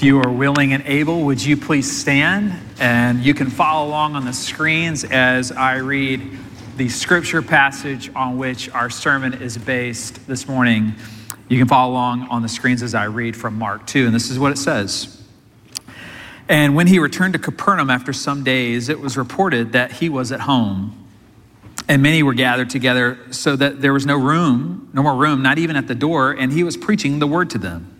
If you are willing and able, would you please stand? And you can follow along on the screens as I read the scripture passage on which our sermon is based this morning. You can follow along on the screens as I read from Mark 2, and this is what it says. And when he returned to Capernaum after some days, it was reported that he was at home. And many were gathered together so that there was no room, no more room, not even at the door, and he was preaching the word to them.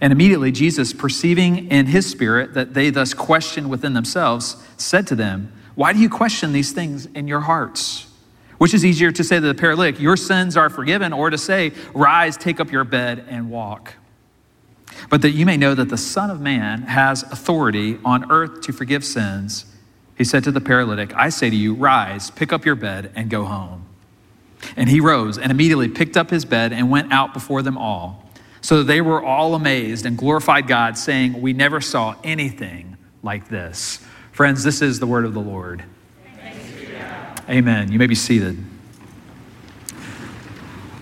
And immediately Jesus, perceiving in his spirit that they thus questioned within themselves, said to them, Why do you question these things in your hearts? Which is easier to say to the paralytic, Your sins are forgiven, or to say, Rise, take up your bed, and walk? But that you may know that the Son of Man has authority on earth to forgive sins, he said to the paralytic, I say to you, Rise, pick up your bed, and go home. And he rose and immediately picked up his bed and went out before them all. So they were all amazed and glorified God, saying, We never saw anything like this. Friends, this is the word of the Lord. Amen. You may be seated.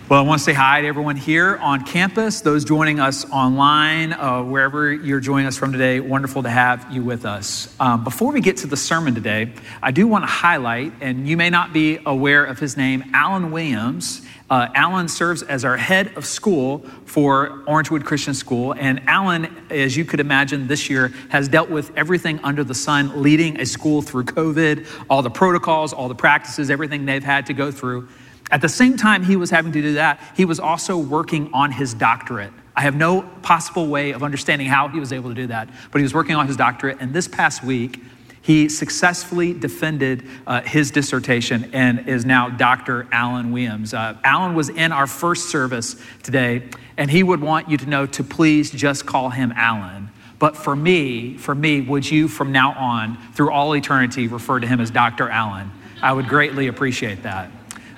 Well, I want to say hi to everyone here on campus, those joining us online, uh, wherever you're joining us from today. Wonderful to have you with us. Um, before we get to the sermon today, I do want to highlight, and you may not be aware of his name, Alan Williams. Uh, Alan serves as our head of school for Orangewood Christian School. And Alan, as you could imagine, this year has dealt with everything under the sun, leading a school through COVID, all the protocols, all the practices, everything they've had to go through. At the same time he was having to do that, he was also working on his doctorate. I have no possible way of understanding how he was able to do that, but he was working on his doctorate. And this past week, he successfully defended uh, his dissertation and is now Dr. Alan Williams. Uh, Alan was in our first service today, and he would want you to know to please just call him Alan. But for me, for me, would you from now on, through all eternity, refer to him as Dr. Alan? I would greatly appreciate that.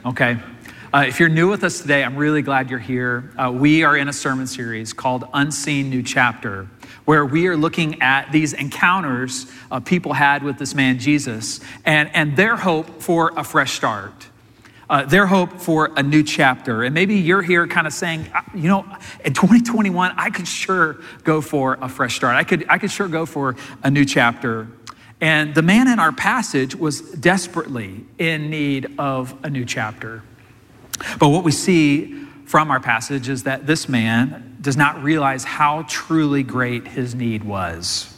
Okay? Uh, if you're new with us today, I'm really glad you're here. Uh, we are in a sermon series called Unseen New Chapter, where we are looking at these encounters uh, people had with this man, Jesus, and, and their hope for a fresh start. Uh, their hope for a new chapter. And maybe you're here kind of saying, uh, you know, in 2021, I could sure go for a fresh start. I could, I could sure go for a new chapter. And the man in our passage was desperately in need of a new chapter. But what we see from our passage is that this man does not realize how truly great his need was.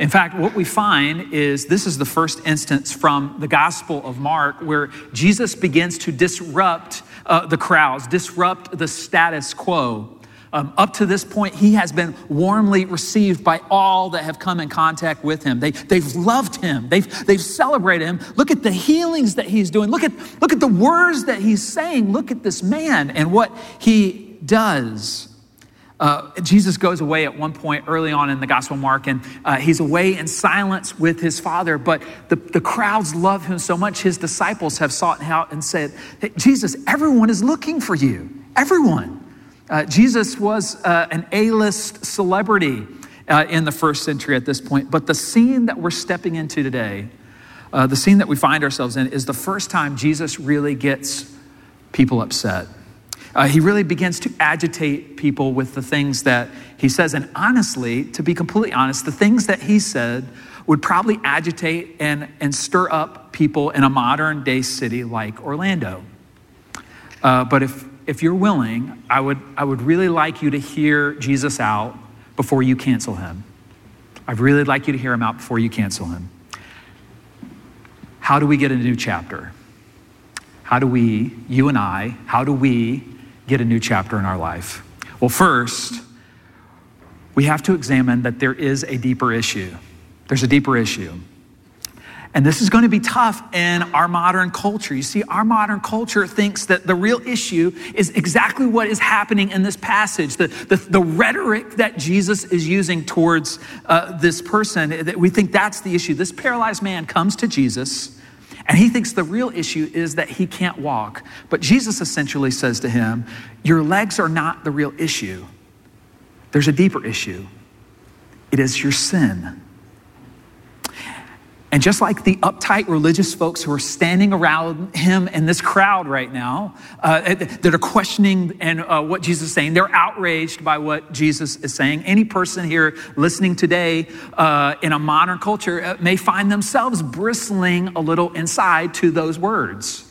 In fact, what we find is this is the first instance from the Gospel of Mark where Jesus begins to disrupt uh, the crowds, disrupt the status quo. Um, up to this point, he has been warmly received by all that have come in contact with him. They, they've loved him, they've, they've celebrated him. Look at the healings that he's doing, look at, look at the words that he's saying. Look at this man and what he does. Uh, Jesus goes away at one point early on in the Gospel of Mark, and uh, he's away in silence with his father. But the, the crowds love him so much, his disciples have sought him out and said, hey, Jesus, everyone is looking for you. Everyone. Uh, Jesus was uh, an A list celebrity uh, in the first century at this point, but the scene that we're stepping into today, uh, the scene that we find ourselves in, is the first time Jesus really gets people upset. Uh, he really begins to agitate people with the things that he says. And honestly, to be completely honest, the things that he said would probably agitate and, and stir up people in a modern day city like Orlando. Uh, but if if you're willing, I would, I would really like you to hear Jesus out before you cancel him. I'd really like you to hear him out before you cancel him. How do we get a new chapter? How do we, you and I, how do we get a new chapter in our life? Well, first, we have to examine that there is a deeper issue. There's a deeper issue. And this is going to be tough in our modern culture. You see, our modern culture thinks that the real issue is exactly what is happening in this passage. The, the, the rhetoric that Jesus is using towards uh, this person, that we think that's the issue. This paralyzed man comes to Jesus, and he thinks the real issue is that he can't walk. But Jesus essentially says to him, Your legs are not the real issue, there's a deeper issue. It is your sin. And just like the uptight religious folks who are standing around him in this crowd right now, uh, that are questioning and uh, what Jesus is saying, they're outraged by what Jesus is saying. Any person here listening today uh, in a modern culture uh, may find themselves bristling a little inside to those words.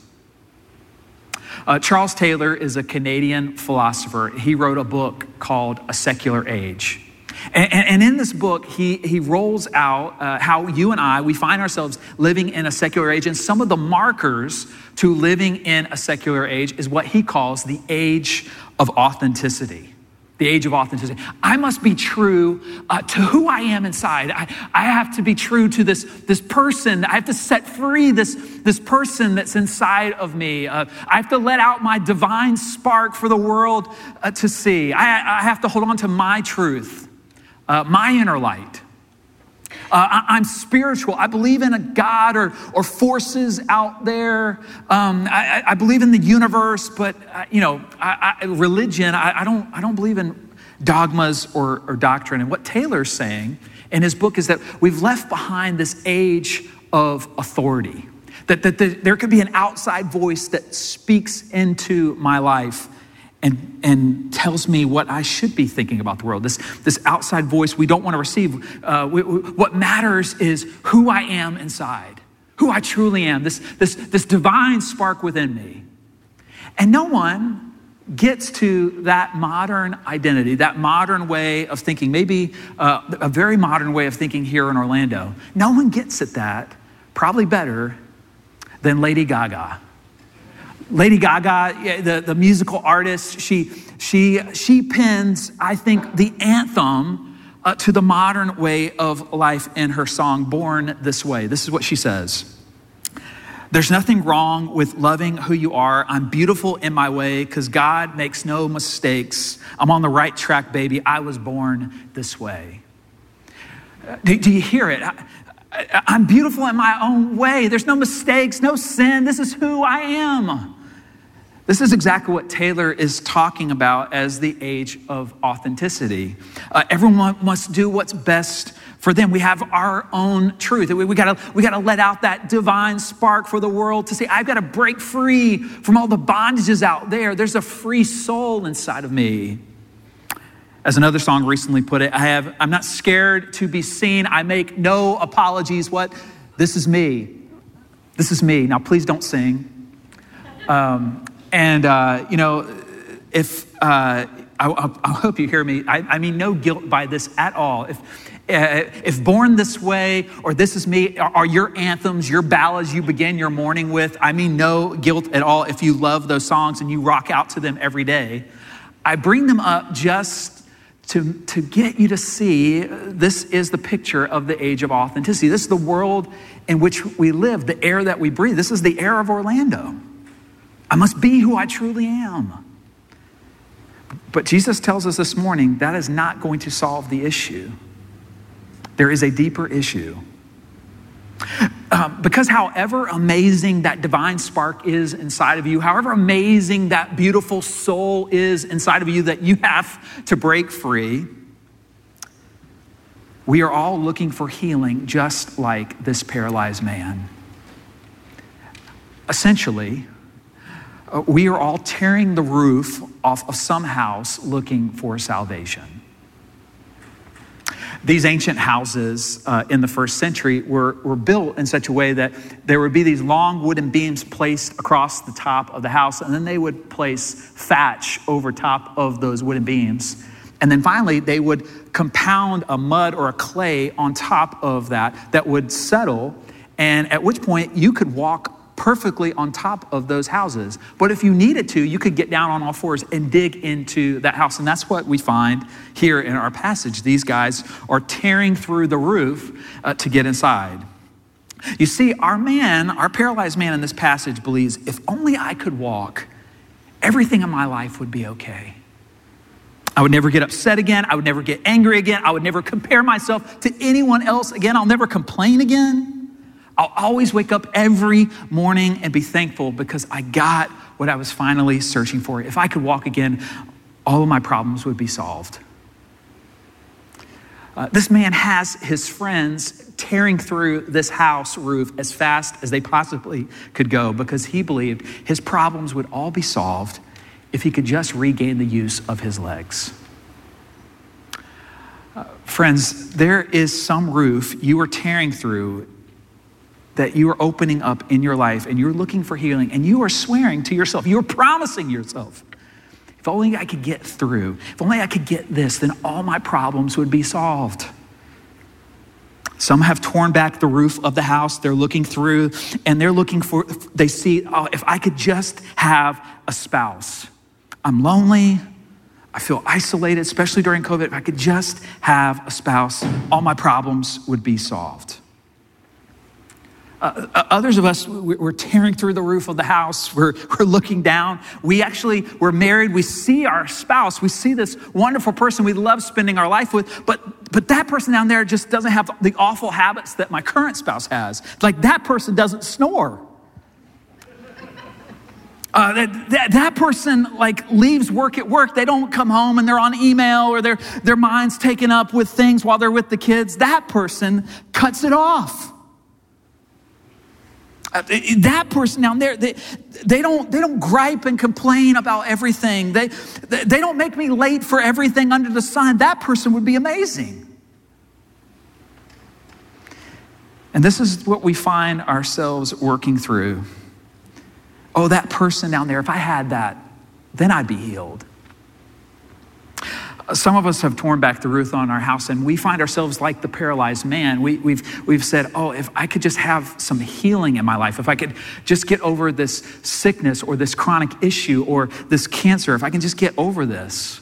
Uh, Charles Taylor is a Canadian philosopher. He wrote a book called A Secular Age. And, and, in this book, he, he rolls out uh, how you and I, we find ourselves living in a secular age. And some of the markers to living in a secular age is what he calls the age of authenticity. The age of authenticity. I must be true uh, to who I am inside. I, I have to be true to this, this person. I have to set free this, this person that's inside of me. Uh, I have to let out my divine spark for the world uh, to see. I, I have to hold on to my truth uh, my inner light. Uh, I, am spiritual. I believe in a God or, or forces out there. Um, I, I, believe in the universe, but uh, you know, I, religion. I, don't. I don't believe in dogmas or, or doctrine. And what Taylor's saying in his book is that we've left behind this age of authority. That, that the, there could be an outside voice that speaks into my life and, and tells me what I should be thinking about the world. This, this outside voice we don't want to receive. Uh, we, we, what matters is who I am inside, who I truly am, this, this, this divine spark within me. And no one gets to that modern identity, that modern way of thinking, maybe uh, a very modern way of thinking here in Orlando. No one gets at that probably better than Lady Gaga. Lady Gaga, the, the musical artist, she, she, she pens, I think, the anthem uh, to the modern way of life in her song, Born This Way. This is what she says There's nothing wrong with loving who you are. I'm beautiful in my way because God makes no mistakes. I'm on the right track, baby. I was born this way. Do, do you hear it? I, I'm beautiful in my own way. There's no mistakes, no sin. This is who I am. This is exactly what Taylor is talking about as the age of authenticity. Uh, everyone must do what's best for them. We have our own truth. We, we, gotta, we gotta let out that divine spark for the world to say, I've gotta break free from all the bondages out there. There's a free soul inside of me. As another song recently put it, I have, I'm not scared to be seen. I make no apologies. What? This is me. This is me. Now, please don't sing. Um, and, uh, you know, if, uh, I, I, hope you hear me, I, I, mean no guilt by this at all. If, uh, if born this way or this is me are, are your anthems, your ballads you begin your morning with, I mean no guilt at all if you love those songs and you rock out to them every day. I bring them up just to, to get you to see this is the picture of the age of authenticity. This is the world in which we live, the air that we breathe. This is the air of Orlando. I must be who I truly am. But Jesus tells us this morning that is not going to solve the issue. There is a deeper issue. Um, because, however amazing that divine spark is inside of you, however amazing that beautiful soul is inside of you that you have to break free, we are all looking for healing just like this paralyzed man. Essentially, uh, we are all tearing the roof off of some house looking for salvation. These ancient houses uh, in the first century were, were built in such a way that there would be these long wooden beams placed across the top of the house, and then they would place thatch over top of those wooden beams. And then finally, they would compound a mud or a clay on top of that that would settle, and at which point you could walk perfectly on top of those houses. But if you needed to, you could get down on all fours and dig into that house. And that's what we find here in our passage. These guys are tearing through the roof uh, to get inside. You see, our man, our paralyzed man in this passage believes if only I could walk, everything in my life would be okay. I would never get upset again. I would never get angry again. I would never compare myself to anyone else again. I'll never complain again. I'll always wake up every morning and be thankful because I got what I was finally searching for. If I could walk again, all of my problems would be solved. Uh, this man has his friends tearing through this house roof as fast as they possibly could go because he believed his problems would all be solved if he could just regain the use of his legs. Uh, friends, there is some roof you are tearing through that you are opening up in your life and you're looking for healing and you are swearing to yourself, you're promising yourself. If only I could get through, if only I could get this, then all my problems would be solved. Some have torn back the roof of the house. They're looking through and they're looking for, they see, oh, if I could just have a spouse. I'm lonely. I feel isolated, especially during COVID. If I could just have a spouse, all my problems would be solved. Uh, uh others of us, we're tearing through the roof of the house. We're, we're looking down. We actually, we're married. We see our spouse. We see this wonderful person we love spending our life with, but, but that person down there just doesn't have the awful habits that my current spouse has. Like that person doesn't snore. Uh, that, that, that, person like leaves work at work they don't come home and they're on email or their, their mind's taken up with things while they're with the kids that person cuts it off uh, that person down there they, they, don't, they don't gripe and complain about everything. They, they don't make me late for everything under the sun. That person would be amazing. And this is what we find ourselves working through. Oh, that person down there, if I had that, then I'd be healed. Some of us have torn back the roof on our house and we find ourselves like the paralyzed man. We, have we've, we've said, oh, if I could just have some healing in my life, if I could just get over this sickness or this chronic issue or this cancer, if I can just get over this.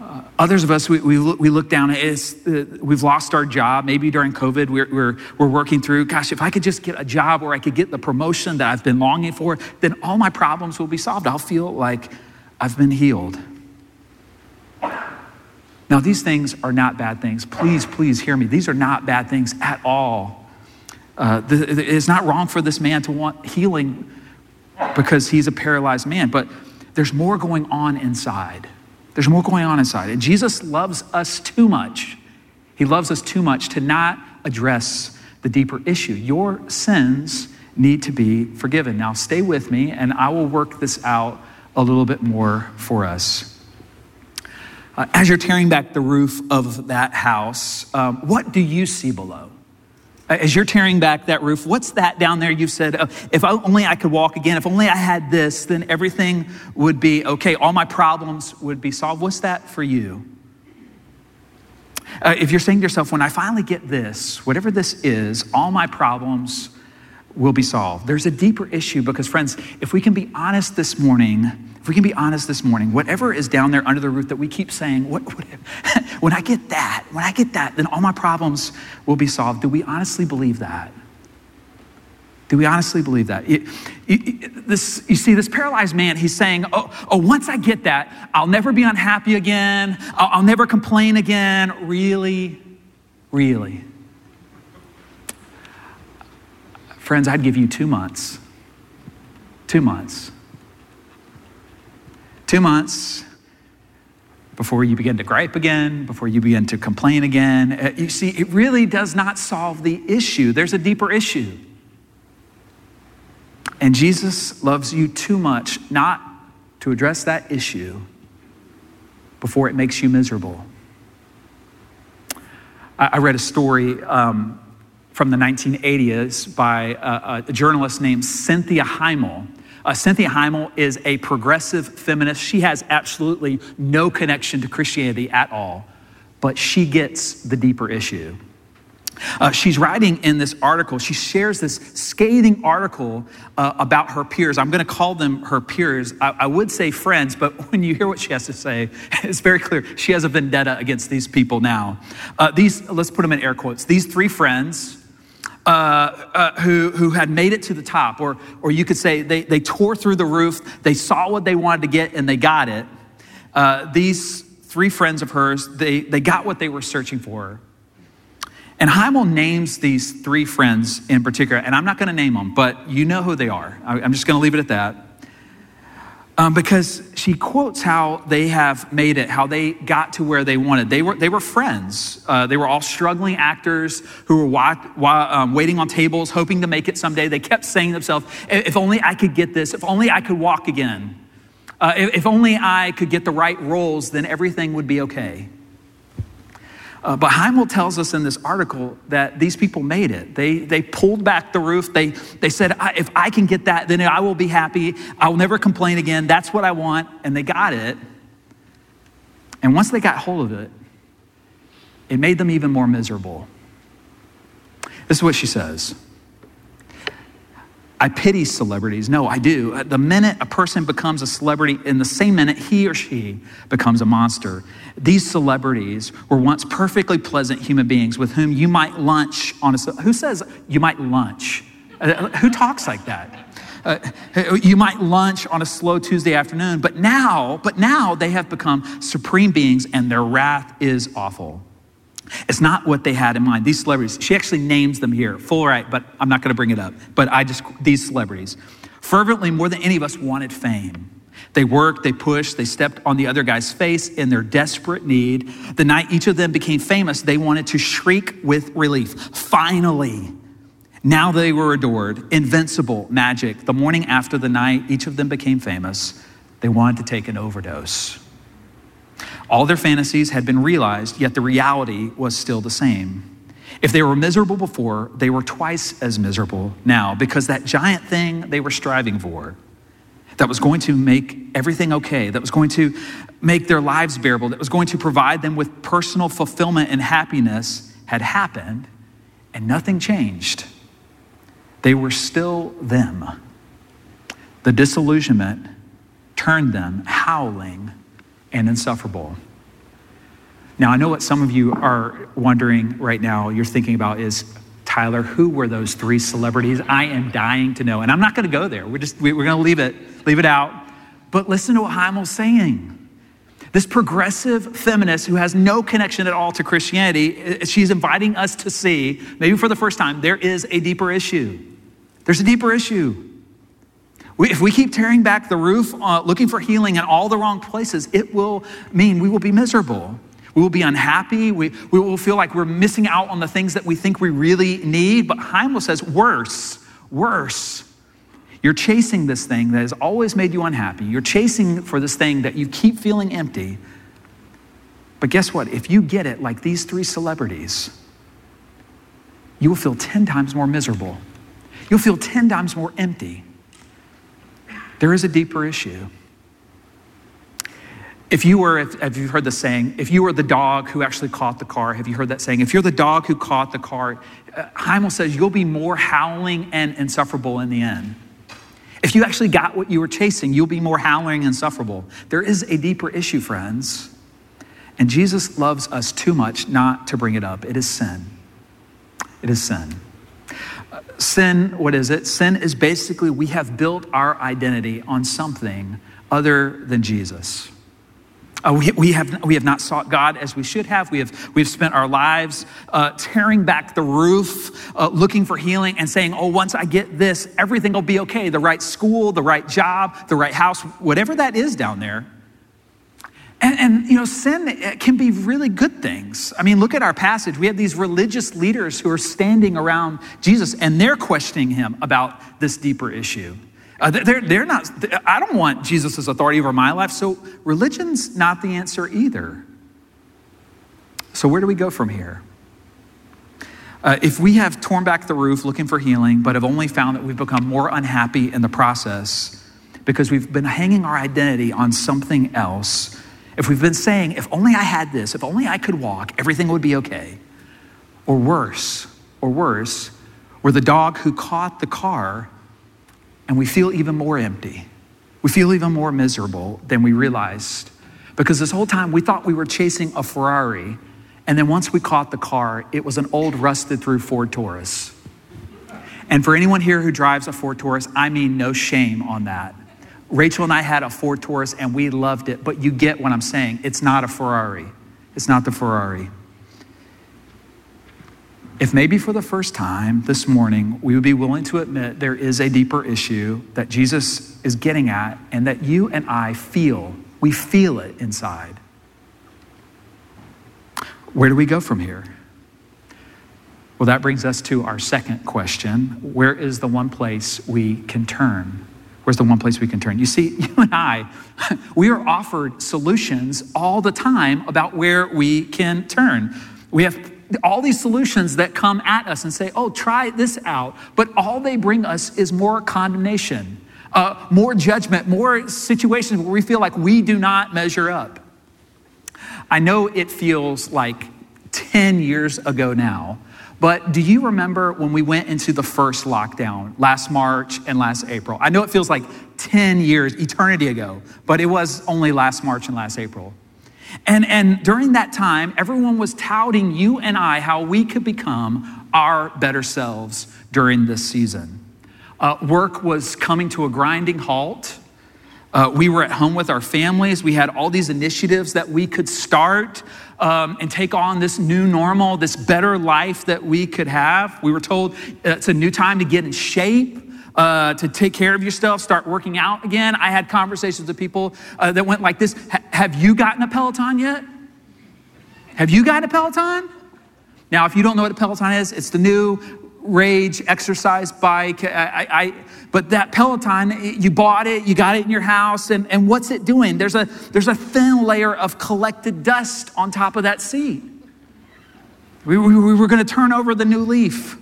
Uh, others of us, we, we, look, we look down, it's, uh, we've lost our job. Maybe during COVID, we're, we're, we're working through, gosh, if I could just get a job where I could get the promotion that I've been longing for, then all my problems will be solved. I'll feel like I've been healed. Now, these things are not bad things. Please, please hear me. These are not bad things at all. Uh, it's not wrong for this man to want healing because he's a paralyzed man, but there's more going on inside. There's more going on inside. And Jesus loves us too much. He loves us too much to not address the deeper issue. Your sins need to be forgiven. Now, stay with me, and I will work this out a little bit more for us. Uh, as you're tearing back the roof of that house, um, what do you see below? As you're tearing back that roof, what's that down there? You've said, oh, if only I could walk again, if only I had this, then everything would be okay. All my problems would be solved. What's that for you? Uh, if you're saying to yourself, when I finally get this, whatever this is, all my problems will be solved. There's a deeper issue because, friends, if we can be honest this morning, if we can be honest this morning, whatever is down there under the roof that we keep saying, what, what, when I get that, when I get that, then all my problems will be solved. Do we honestly believe that? Do we honestly believe that? It, it, this, you see, this paralyzed man, he's saying, oh, oh, once I get that, I'll never be unhappy again. I'll, I'll never complain again. Really? Really? Friends, I'd give you two months. Two months two months before you begin to gripe again, before you begin to complain again. Uh, you see, it really does not solve the issue. There's a deeper issue. And Jesus loves you too much not to address that issue before it makes you miserable. I read a story um, from the 1980s by a, a journalist named Cynthia Heimel. Uh, Cynthia Heimel is a progressive feminist. She has absolutely no connection to Christianity at all, but she gets the deeper issue. Uh, she's writing in this article, she shares this scathing article uh, about her peers. I'm going to call them her peers. I, I, would say friends, but when you hear what she has to say, it's very clear. She has a vendetta against these people now. Uh, these, let's put them in air quotes. These three friends uh, uh, who, who had made it to the top, or, or you could say they, they tore through the roof, they saw what they wanted to get, and they got it. Uh, these three friends of hers, they, they got what they were searching for. And Heimel names these three friends in particular, and I'm not going to name them, but you know who they are. I'm just going to leave it at that. Um, because she quotes how they have made it, how they got to where they wanted. They were, they were friends. Uh, they were all struggling actors who were wa- wa- um, waiting on tables, hoping to make it someday. They kept saying to themselves, if only I could get this, if only I could walk again, uh, if, if only I could get the right roles, then everything would be okay. Uh, but Heimel tells us in this article that these people made it. They, they pulled back the roof. They, they said, if I can get that, then I will be happy. I will never complain again. That's what I want. And they got it. And once they got hold of it, it made them even more miserable. This is what she says. I pity celebrities. No, I do. The minute a person becomes a celebrity, in the same minute he or she becomes a monster. These celebrities were once perfectly pleasant human beings with whom you might lunch on a. Who says you might lunch? Uh, who talks like that? Uh, you might lunch on a slow Tuesday afternoon, but now, but now they have become supreme beings and their wrath is awful. It's not what they had in mind. These celebrities, she actually names them here, full right, but I'm not going to bring it up. But I just, these celebrities, fervently more than any of us wanted fame. They worked, they pushed, they stepped on the other guy's face in their desperate need. The night each of them became famous, they wanted to shriek with relief. Finally, now they were adored, invincible, magic. The morning after the night each of them became famous, they wanted to take an overdose. All their fantasies had been realized, yet the reality was still the same. If they were miserable before, they were twice as miserable now because that giant thing they were striving for, that was going to make everything okay, that was going to make their lives bearable, that was going to provide them with personal fulfillment and happiness, had happened, and nothing changed. They were still them. The disillusionment turned them howling and insufferable. Now, I know what some of you are wondering right now, you're thinking about is, Tyler, who were those three celebrities? I am dying to know. And I'm not going to go there. We're just, we're going to leave it, leave it out. But listen to what Heimel's saying. This progressive feminist who has no connection at all to Christianity, eh, eh, she's inviting us to see, maybe for the first time, there is a deeper issue. There's a deeper issue. We, if we keep tearing back the roof, uh, looking for healing in all the wrong places, it will mean we will be miserable. We will be unhappy. We, we will feel like we're missing out on the things that we think we really need. But Heimel says, worse, worse. You're chasing this thing that has always made you unhappy. You're chasing for this thing that you keep feeling empty. But guess what? If you get it like these three celebrities, you will feel 10 times more miserable. You'll feel 10 times more empty. There is a deeper issue. If you were, if, have you heard the saying, if you were the dog who actually caught the car, have you heard that saying? If you're the dog who caught the car, uh, Heimel says you'll be more howling and insufferable in the end. If you actually got what you were chasing, you'll be more howling and insufferable. There is a deeper issue, friends. And Jesus loves us too much not to bring it up. It is sin. It is sin. Sin, what is it? Sin is basically we have built our identity on something other than Jesus. Uh, we, we, have, we have not sought God as we should have. We have we've spent our lives uh, tearing back the roof, uh, looking for healing, and saying, Oh, once I get this, everything will be okay. The right school, the right job, the right house, whatever that is down there, and, and, you know, sin can be really good things. I mean, look at our passage. We have these religious leaders who are standing around Jesus and they're questioning him about this deeper issue. Uh, they're, they're not, I don't want Jesus' authority over my life, so religion's not the answer either. So, where do we go from here? Uh, if we have torn back the roof looking for healing, but have only found that we've become more unhappy in the process because we've been hanging our identity on something else, if we've been saying, if only I had this, if only I could walk, everything would be okay. Or worse, or worse, we're the dog who caught the car and we feel even more empty. We feel even more miserable than we realized. Because this whole time we thought we were chasing a Ferrari, and then once we caught the car, it was an old, rusted through Ford Taurus. And for anyone here who drives a Ford Taurus, I mean no shame on that. Rachel and I had a Ford Taurus and we loved it, but you get what I'm saying. It's not a Ferrari. It's not the Ferrari. If maybe for the first time this morning we would be willing to admit there is a deeper issue that Jesus is getting at and that you and I feel, we feel it inside. Where do we go from here? Well, that brings us to our second question Where is the one place we can turn? Where's the one place we can turn? You see, you and I, we are offered solutions all the time about where we can turn. We have all these solutions that come at us and say, oh, try this out. But all they bring us is more condemnation, uh, more judgment, more situations where we feel like we do not measure up. I know it feels like 10 years ago now, but do you remember when we went into the first lockdown last March and last April? I know it feels like 10 years, eternity ago, but it was only last March and last April. And, and during that time, everyone was touting you and I how we could become our better selves during this season. Uh, work was coming to a grinding halt. Uh, we were at home with our families. We had all these initiatives that we could start um, and take on this new normal, this better life that we could have. We were told it's a new time to get in shape uh, to take care of yourself, start working out again. I had conversations with people uh, that went like this Have you gotten a Peloton yet? Have you gotten a Peloton? Now, if you don't know what a Peloton is, it's the new rage exercise bike. I, I, but that Peloton, you bought it, you got it in your house, and, and what's it doing? There's a, there's a thin layer of collected dust on top of that seat. We, we, we were going to turn over the new leaf.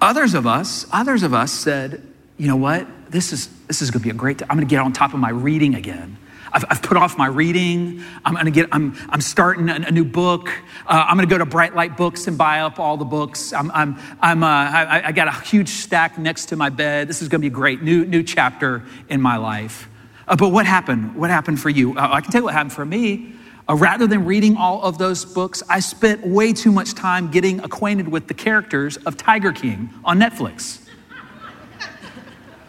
Others of us, others of us said, you know what? This is, this is going to be a great, I'm going to get on top of my reading again. I've, I've put off my reading. I'm going to get, I'm, I'm starting a, a new book. Uh, I'm going to go to Bright Light Books and buy up all the books. I'm, I'm, I'm, uh, I, I got a huge stack next to my bed. This is going to be a great. New, new chapter in my life. Uh, but what happened? What happened for you? Uh, I can tell you what happened for me. Uh, rather than reading all of those books, I spent way too much time getting acquainted with the characters of Tiger King on Netflix.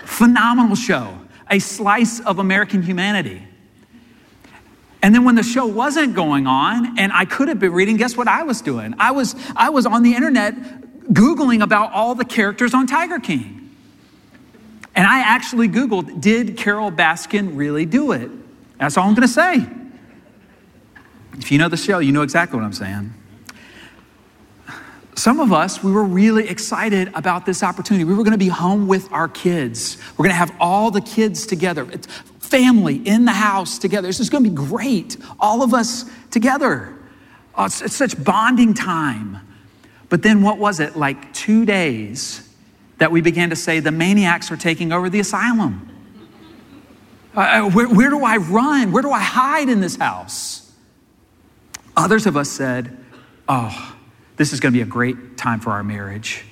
Phenomenal show, a slice of American humanity. And then when the show wasn't going on and I could have been reading, guess what I was doing? I was, I was on the internet Googling about all the characters on Tiger King. And I actually Googled, did Carole Baskin really do it? That's all I'm going to say. If you know the show, you know exactly what I'm saying. Some of us, we were really excited about this opportunity. We were going to be home with our kids. We're going to have all the kids together, it's family in the house together. This is going to be great. All of us together. Oh, it's, it's such bonding time. But then what was it? Like two days that we began to say the maniacs are taking over the asylum. Uh, uh where, where do I run? Where do I hide in this house? Others of us said, Oh, this is going to be a great time for our marriage.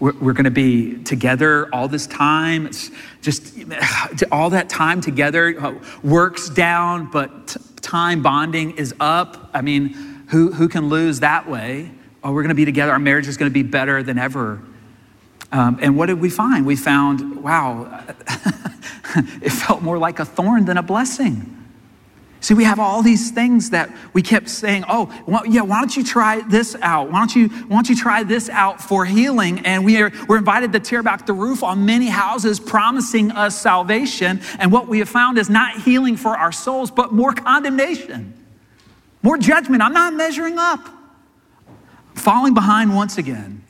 We're, we're going to be together all this time. It's just all that time together uh, works down, but time bonding is up. I mean, who, who can lose that way? Oh, we're going to be together. Our marriage is going to be better than ever. Um, and what did we find? We found, wow, it felt more like a thorn than a blessing. See, we have all these things that we kept saying, oh, well, yeah, why don't you try this out? Why don't you, why don't you try this out for healing? And we are, we're invited to tear back the roof on many houses, promising us salvation. And what we have found is not healing for our souls, but more condemnation, more judgment. I'm not measuring up, falling behind once again.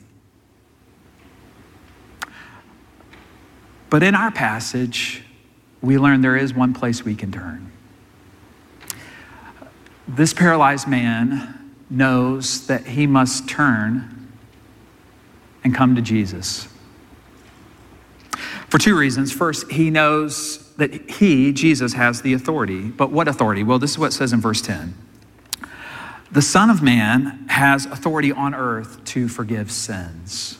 But in our passage, we learn there is one place we can turn. This paralyzed man knows that he must turn and come to Jesus. For two reasons. First, he knows that he, Jesus, has the authority. But what authority? Well, this is what it says in verse 10. The Son of Man has authority on earth to forgive sins.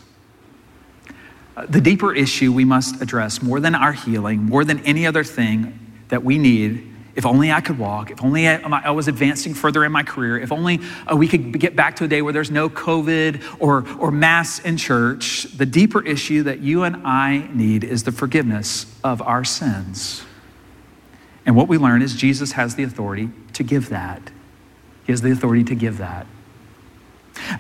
Uh, the deeper issue we must address, more than our healing, more than any other thing that we need, If only I could walk. If only I, was advancing further in my career. If only uh, we could get back to a day where there's no COVID or, or mass in church. The deeper issue that you and I need is the forgiveness of our sins. And what we learn is Jesus has the authority to give that. He has the authority to give that.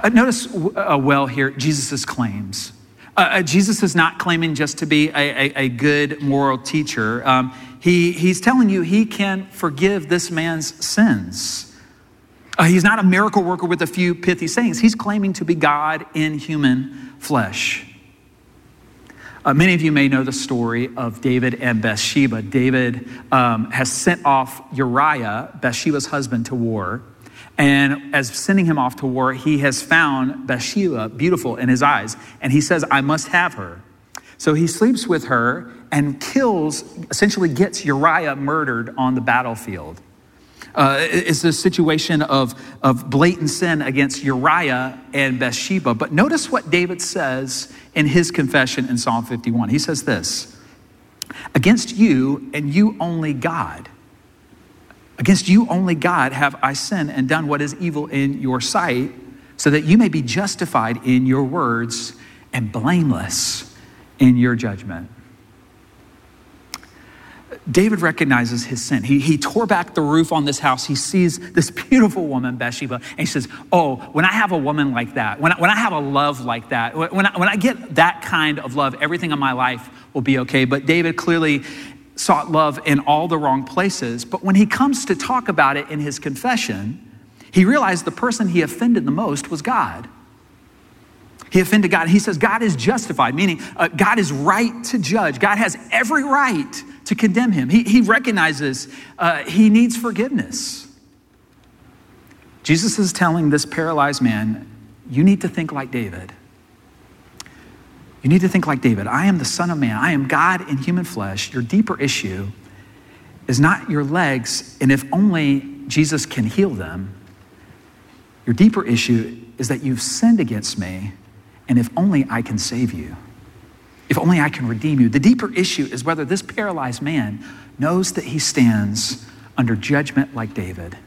Uh, notice uh, well here Jesus' claims. Uh, uh, Jesus is not claiming just to be a, a, a good moral teacher. Um, he, he's telling you he can forgive this man's sins. Uh, he's not a miracle worker with a few pithy sayings. He's claiming to be God in human flesh. Uh, many of you may know the story of David and Bathsheba. David um, has sent off Uriah, Bathsheba's husband, to war. And as sending him off to war, he has found Bathsheba beautiful in his eyes. And he says, I must have her. So he sleeps with her and kills, essentially gets Uriah murdered on the battlefield. Uh, it's a situation of, of blatant sin against Uriah and Bathsheba. But notice what David says in his confession in Psalm 51. He says this Against you and you only, God, Against you only, God, have I sinned and done what is evil in your sight, so that you may be justified in your words and blameless in your judgment. David recognizes his sin. He, he tore back the roof on this house. He sees this beautiful woman, Bathsheba, and he says, Oh, when I have a woman like that, when I, when I have a love like that, when I, when I get that kind of love, everything in my life will be okay. But David clearly sought love in all the wrong places. But when he comes to talk about it in his confession, he realized the person he offended the most was God. He offended God. He says God is justified, meaning uh, God is right to judge. God has every right to condemn him. He, he recognizes uh, he needs forgiveness. Jesus is telling this paralyzed man, You need to think like David. You need to think like David I am the Son of Man, I am God in human flesh. Your deeper issue is not your legs, and if only Jesus can heal them. Your deeper issue is that you've sinned against me, and if only I can save you. If only I can redeem you. The deeper issue is whether this paralyzed man knows that he stands under judgment like David.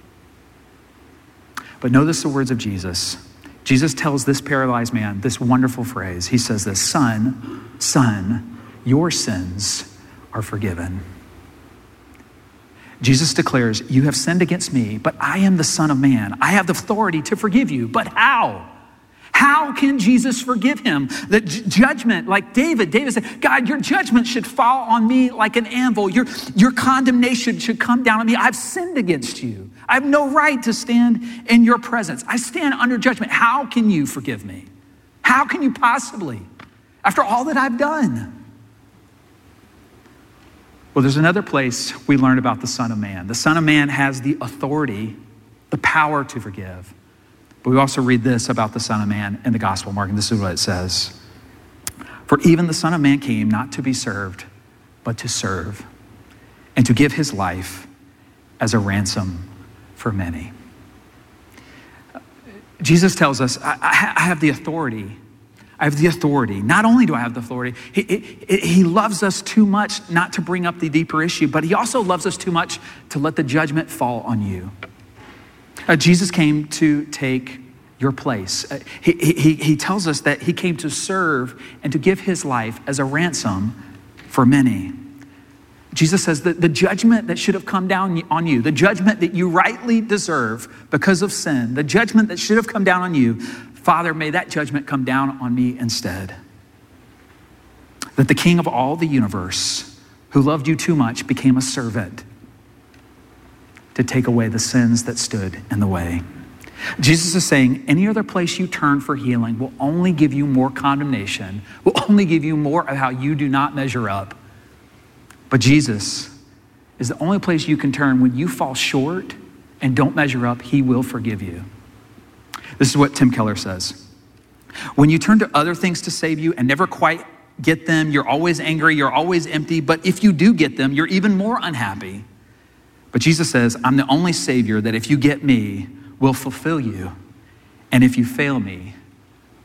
But notice the words of Jesus Jesus tells this paralyzed man this wonderful phrase. He says this Son, son, your sins are forgiven. Jesus declares, You have sinned against me, but I am the Son of Man. I have the authority to forgive you. But how? How can Jesus forgive him? The j- judgment, like David, David said, God, your judgment should fall on me like an anvil. Your, your condemnation should come down on me. I've sinned against you. I have no right to stand in your presence. I stand under judgment. How can you forgive me? How can you possibly, after all that I've done? Well, there's another place we learn about the Son of Man. The Son of Man has the authority, the power to forgive. But we also read this about the Son of Man in the Gospel, Mark, and this is what it says For even the Son of Man came not to be served, but to serve, and to give his life as a ransom for many. Jesus tells us, I, I have the authority. I have the authority. Not only do I have the authority, he, he, he, loves us too much not to bring up the deeper issue, but he also loves us too much to let the judgment fall on you. Uh, Jesus came to take your place. Uh, he, he, he tells us that he came to serve and to give his life as a ransom for many. Jesus says that the judgment that should have come down on you, the judgment that you rightly deserve because of sin, the judgment that should have come down on you, Father, may that judgment come down on me instead. That the King of all the universe, who loved you too much, became a servant to take away the sins that stood in the way. Jesus is saying any other place you turn for healing will only give you more condemnation, will only give you more of how you do not measure up. But Jesus is the only place you can turn when you fall short and don't measure up, He will forgive you. This is what Tim Keller says. When you turn to other things to save you and never quite get them, you're always angry, you're always empty, but if you do get them, you're even more unhappy. But Jesus says, I'm the only Savior that if you get me, will fulfill you. And if you fail me,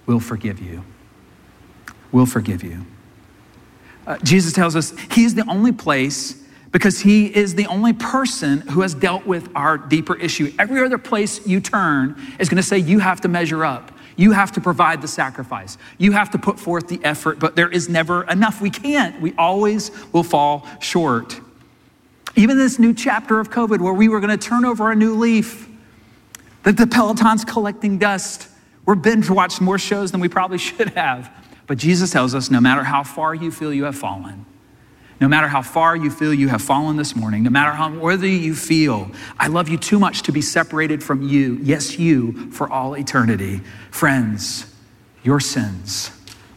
will forgive you. Will forgive you. Uh, Jesus tells us He is the only place because he is the only person who has dealt with our deeper issue. Every other place you turn is going to say you have to measure up. You have to provide the sacrifice. You have to put forth the effort, but there is never enough. We can't. We always will fall short. Even this new chapter of COVID, where we were going to turn over a new leaf, that the Peloton's collecting dust. We're binge watched more shows than we probably should have. But Jesus tells us no matter how far you feel you have fallen, no matter how far you feel you have fallen this morning, no matter how worthy you feel, I love you too much to be separated from you, yes, you, for all eternity. Friends, your sins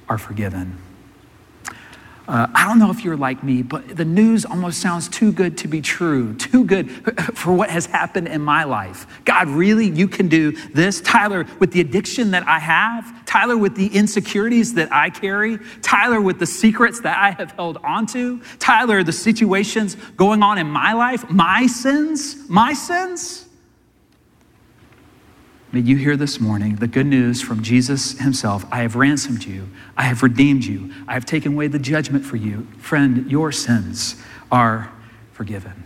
are forgiven. Uh, I don't know if you're like me, but the news almost sounds too good to be true, too good for what has happened in my life. God, really? You can do this? Tyler, with the addiction that I have, Tyler, with the insecurities that I carry, Tyler, with the secrets that I have held onto, Tyler, the situations going on in my life, my sins, my sins. May you hear this morning the good news from Jesus himself I have ransomed you, I have redeemed you, I have taken away the judgment for you. Friend, your sins are forgiven.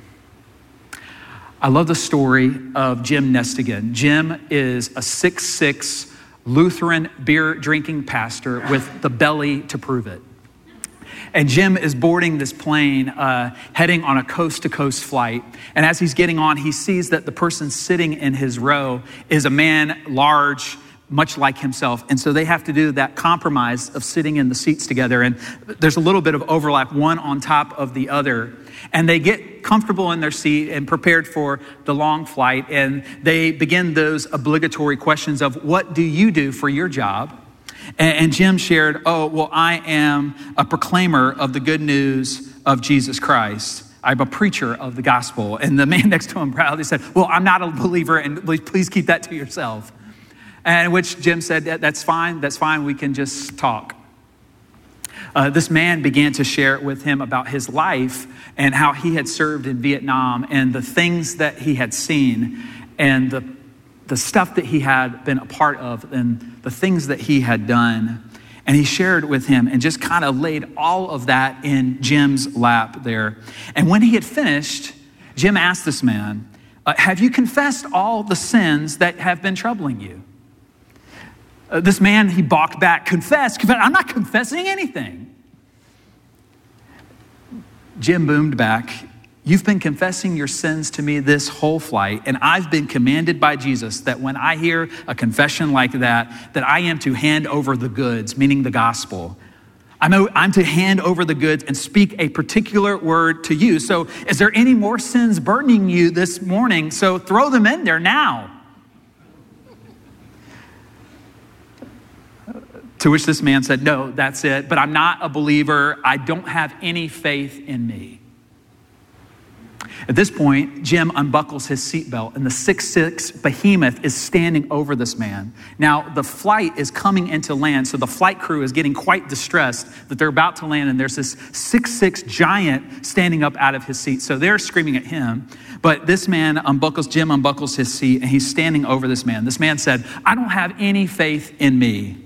I love the story of Jim Nestingen. Jim is a six-six Lutheran beer drinking pastor with the belly to prove it. And Jim is boarding this plane, uh, heading on a coast to coast flight. And as he's getting on, he sees that the person sitting in his row is a man large, much like himself. And so they have to do that compromise of sitting in the seats together. And there's a little bit of overlap, one on top of the other. And they get comfortable in their seat and prepared for the long flight. And they begin those obligatory questions of what do you do for your job? And, and Jim shared, Oh, well, I am a proclaimer of the good news of Jesus Christ. I'm a preacher of the gospel. And the man next to him proudly said, Well, I'm not a believer, and please keep that to yourself. And which Jim said, That's fine, that's fine, we can just talk. Uh, this man began to share with him about his life and how he had served in Vietnam and the things that he had seen and the the stuff that he had been a part of and the things that he had done. And he shared with him and just kind of laid all of that in Jim's lap there. And when he had finished, Jim asked this man, uh, Have you confessed all the sins that have been troubling you? Uh, this man, he balked back, confess, confess. I'm not confessing anything. Jim boomed back You've been confessing your sins to me this whole flight, and I've been commanded by Jesus that when I hear a confession like that, that I am to hand over the goods, meaning the gospel. I'm, to hand over the goods and speak a particular word to you. So, is there any more sins burdening you this morning? So, throw them in there now. To which this man said, No, that's it, but I'm not a believer. I don't have any faith in me. At this point, Jim unbuckles his seatbelt, and the six-six behemoth is standing over this man. Now, the flight is coming into land, so the flight crew is getting quite distressed that they're about to land, and there's this six-six giant standing up out of his seat. So they're screaming at him. But this man unbuckles, Jim unbuckles his seat, and he's standing over this man. This man said, I don't have any faith in me.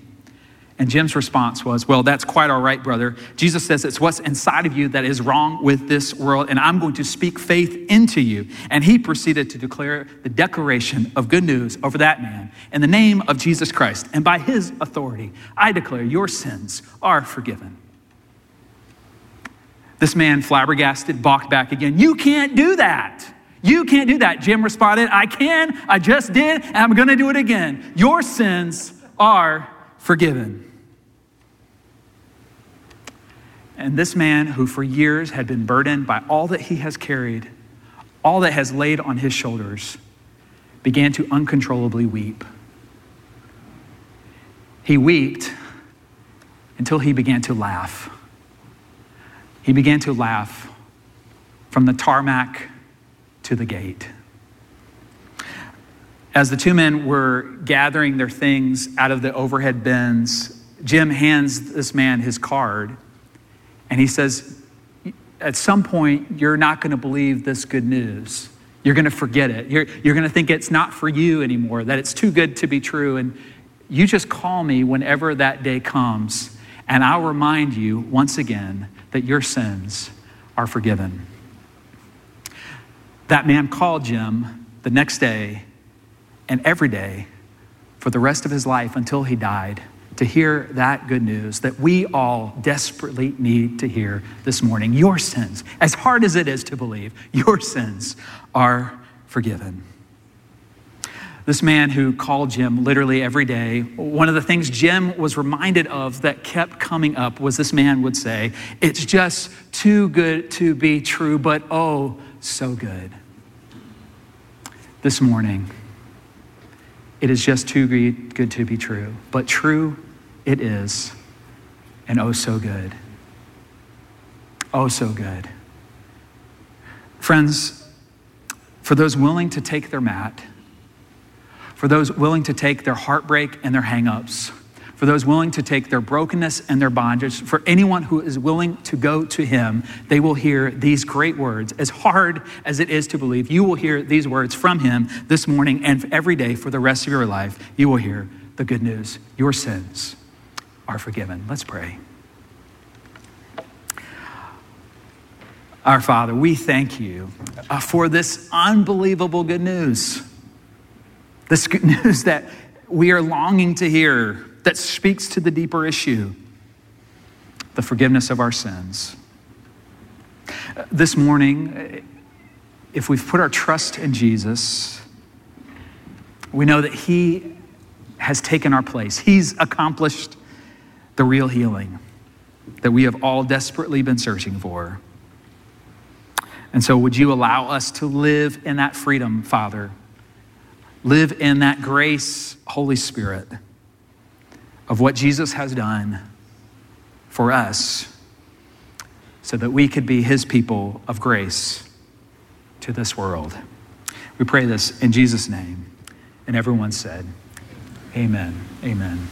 And Jim's response was, Well, that's quite all right, brother. Jesus says it's what's inside of you that is wrong with this world, and I'm going to speak faith into you. And he proceeded to declare the declaration of good news over that man in the name of Jesus Christ. And by his authority, I declare your sins are forgiven. This man, flabbergasted, balked back again. You can't do that. You can't do that. Jim responded, I can, I just did, and I'm going to do it again. Your sins are forgiven. And this man, who for years had been burdened by all that he has carried, all that has laid on his shoulders, began to uncontrollably weep. He wept until he began to laugh. He began to laugh from the tarmac to the gate. As the two men were gathering their things out of the overhead bins, Jim hands this man his card and he says, at some point, you're not going to believe this good news. You're going to forget it. You're, you're going to think it's not for you anymore, that it's too good to be true. And you just call me whenever that day comes, and I'll remind you once again that your sins are forgiven. That man called Jim the next day and every day for the rest of his life until he died to hear that good news that we all desperately need to hear this morning. Your sins, as hard as it is to believe, your sins are forgiven. This man who called Jim literally every day, one of the things Jim was reminded of that kept coming up was this man would say, It's just too good to be true, but oh, so good. This morning, it is just too good to be true, but true it is, and oh, so good. Oh, so good. Friends, for those willing to take their mat, for those willing to take their heartbreak and their hangups, for those willing to take their brokenness and their bondage, for anyone who is willing to go to Him, they will hear these great words. As hard as it is to believe, you will hear these words from Him this morning and every day for the rest of your life. You will hear the good news. Your sins are forgiven. Let's pray. Our Father, we thank you uh, for this unbelievable good news. This good news that we are longing to hear that speaks to the deeper issue the forgiveness of our sins. This morning, if we've put our trust in Jesus, we know that He has taken our place. He's accomplished the real healing that we have all desperately been searching for. And so, would you allow us to live in that freedom, Father? Live in that grace, Holy Spirit of what Jesus has done for us so that we could be his people of grace to this world. We pray this in Jesus' name. And everyone said, Amen. Amen.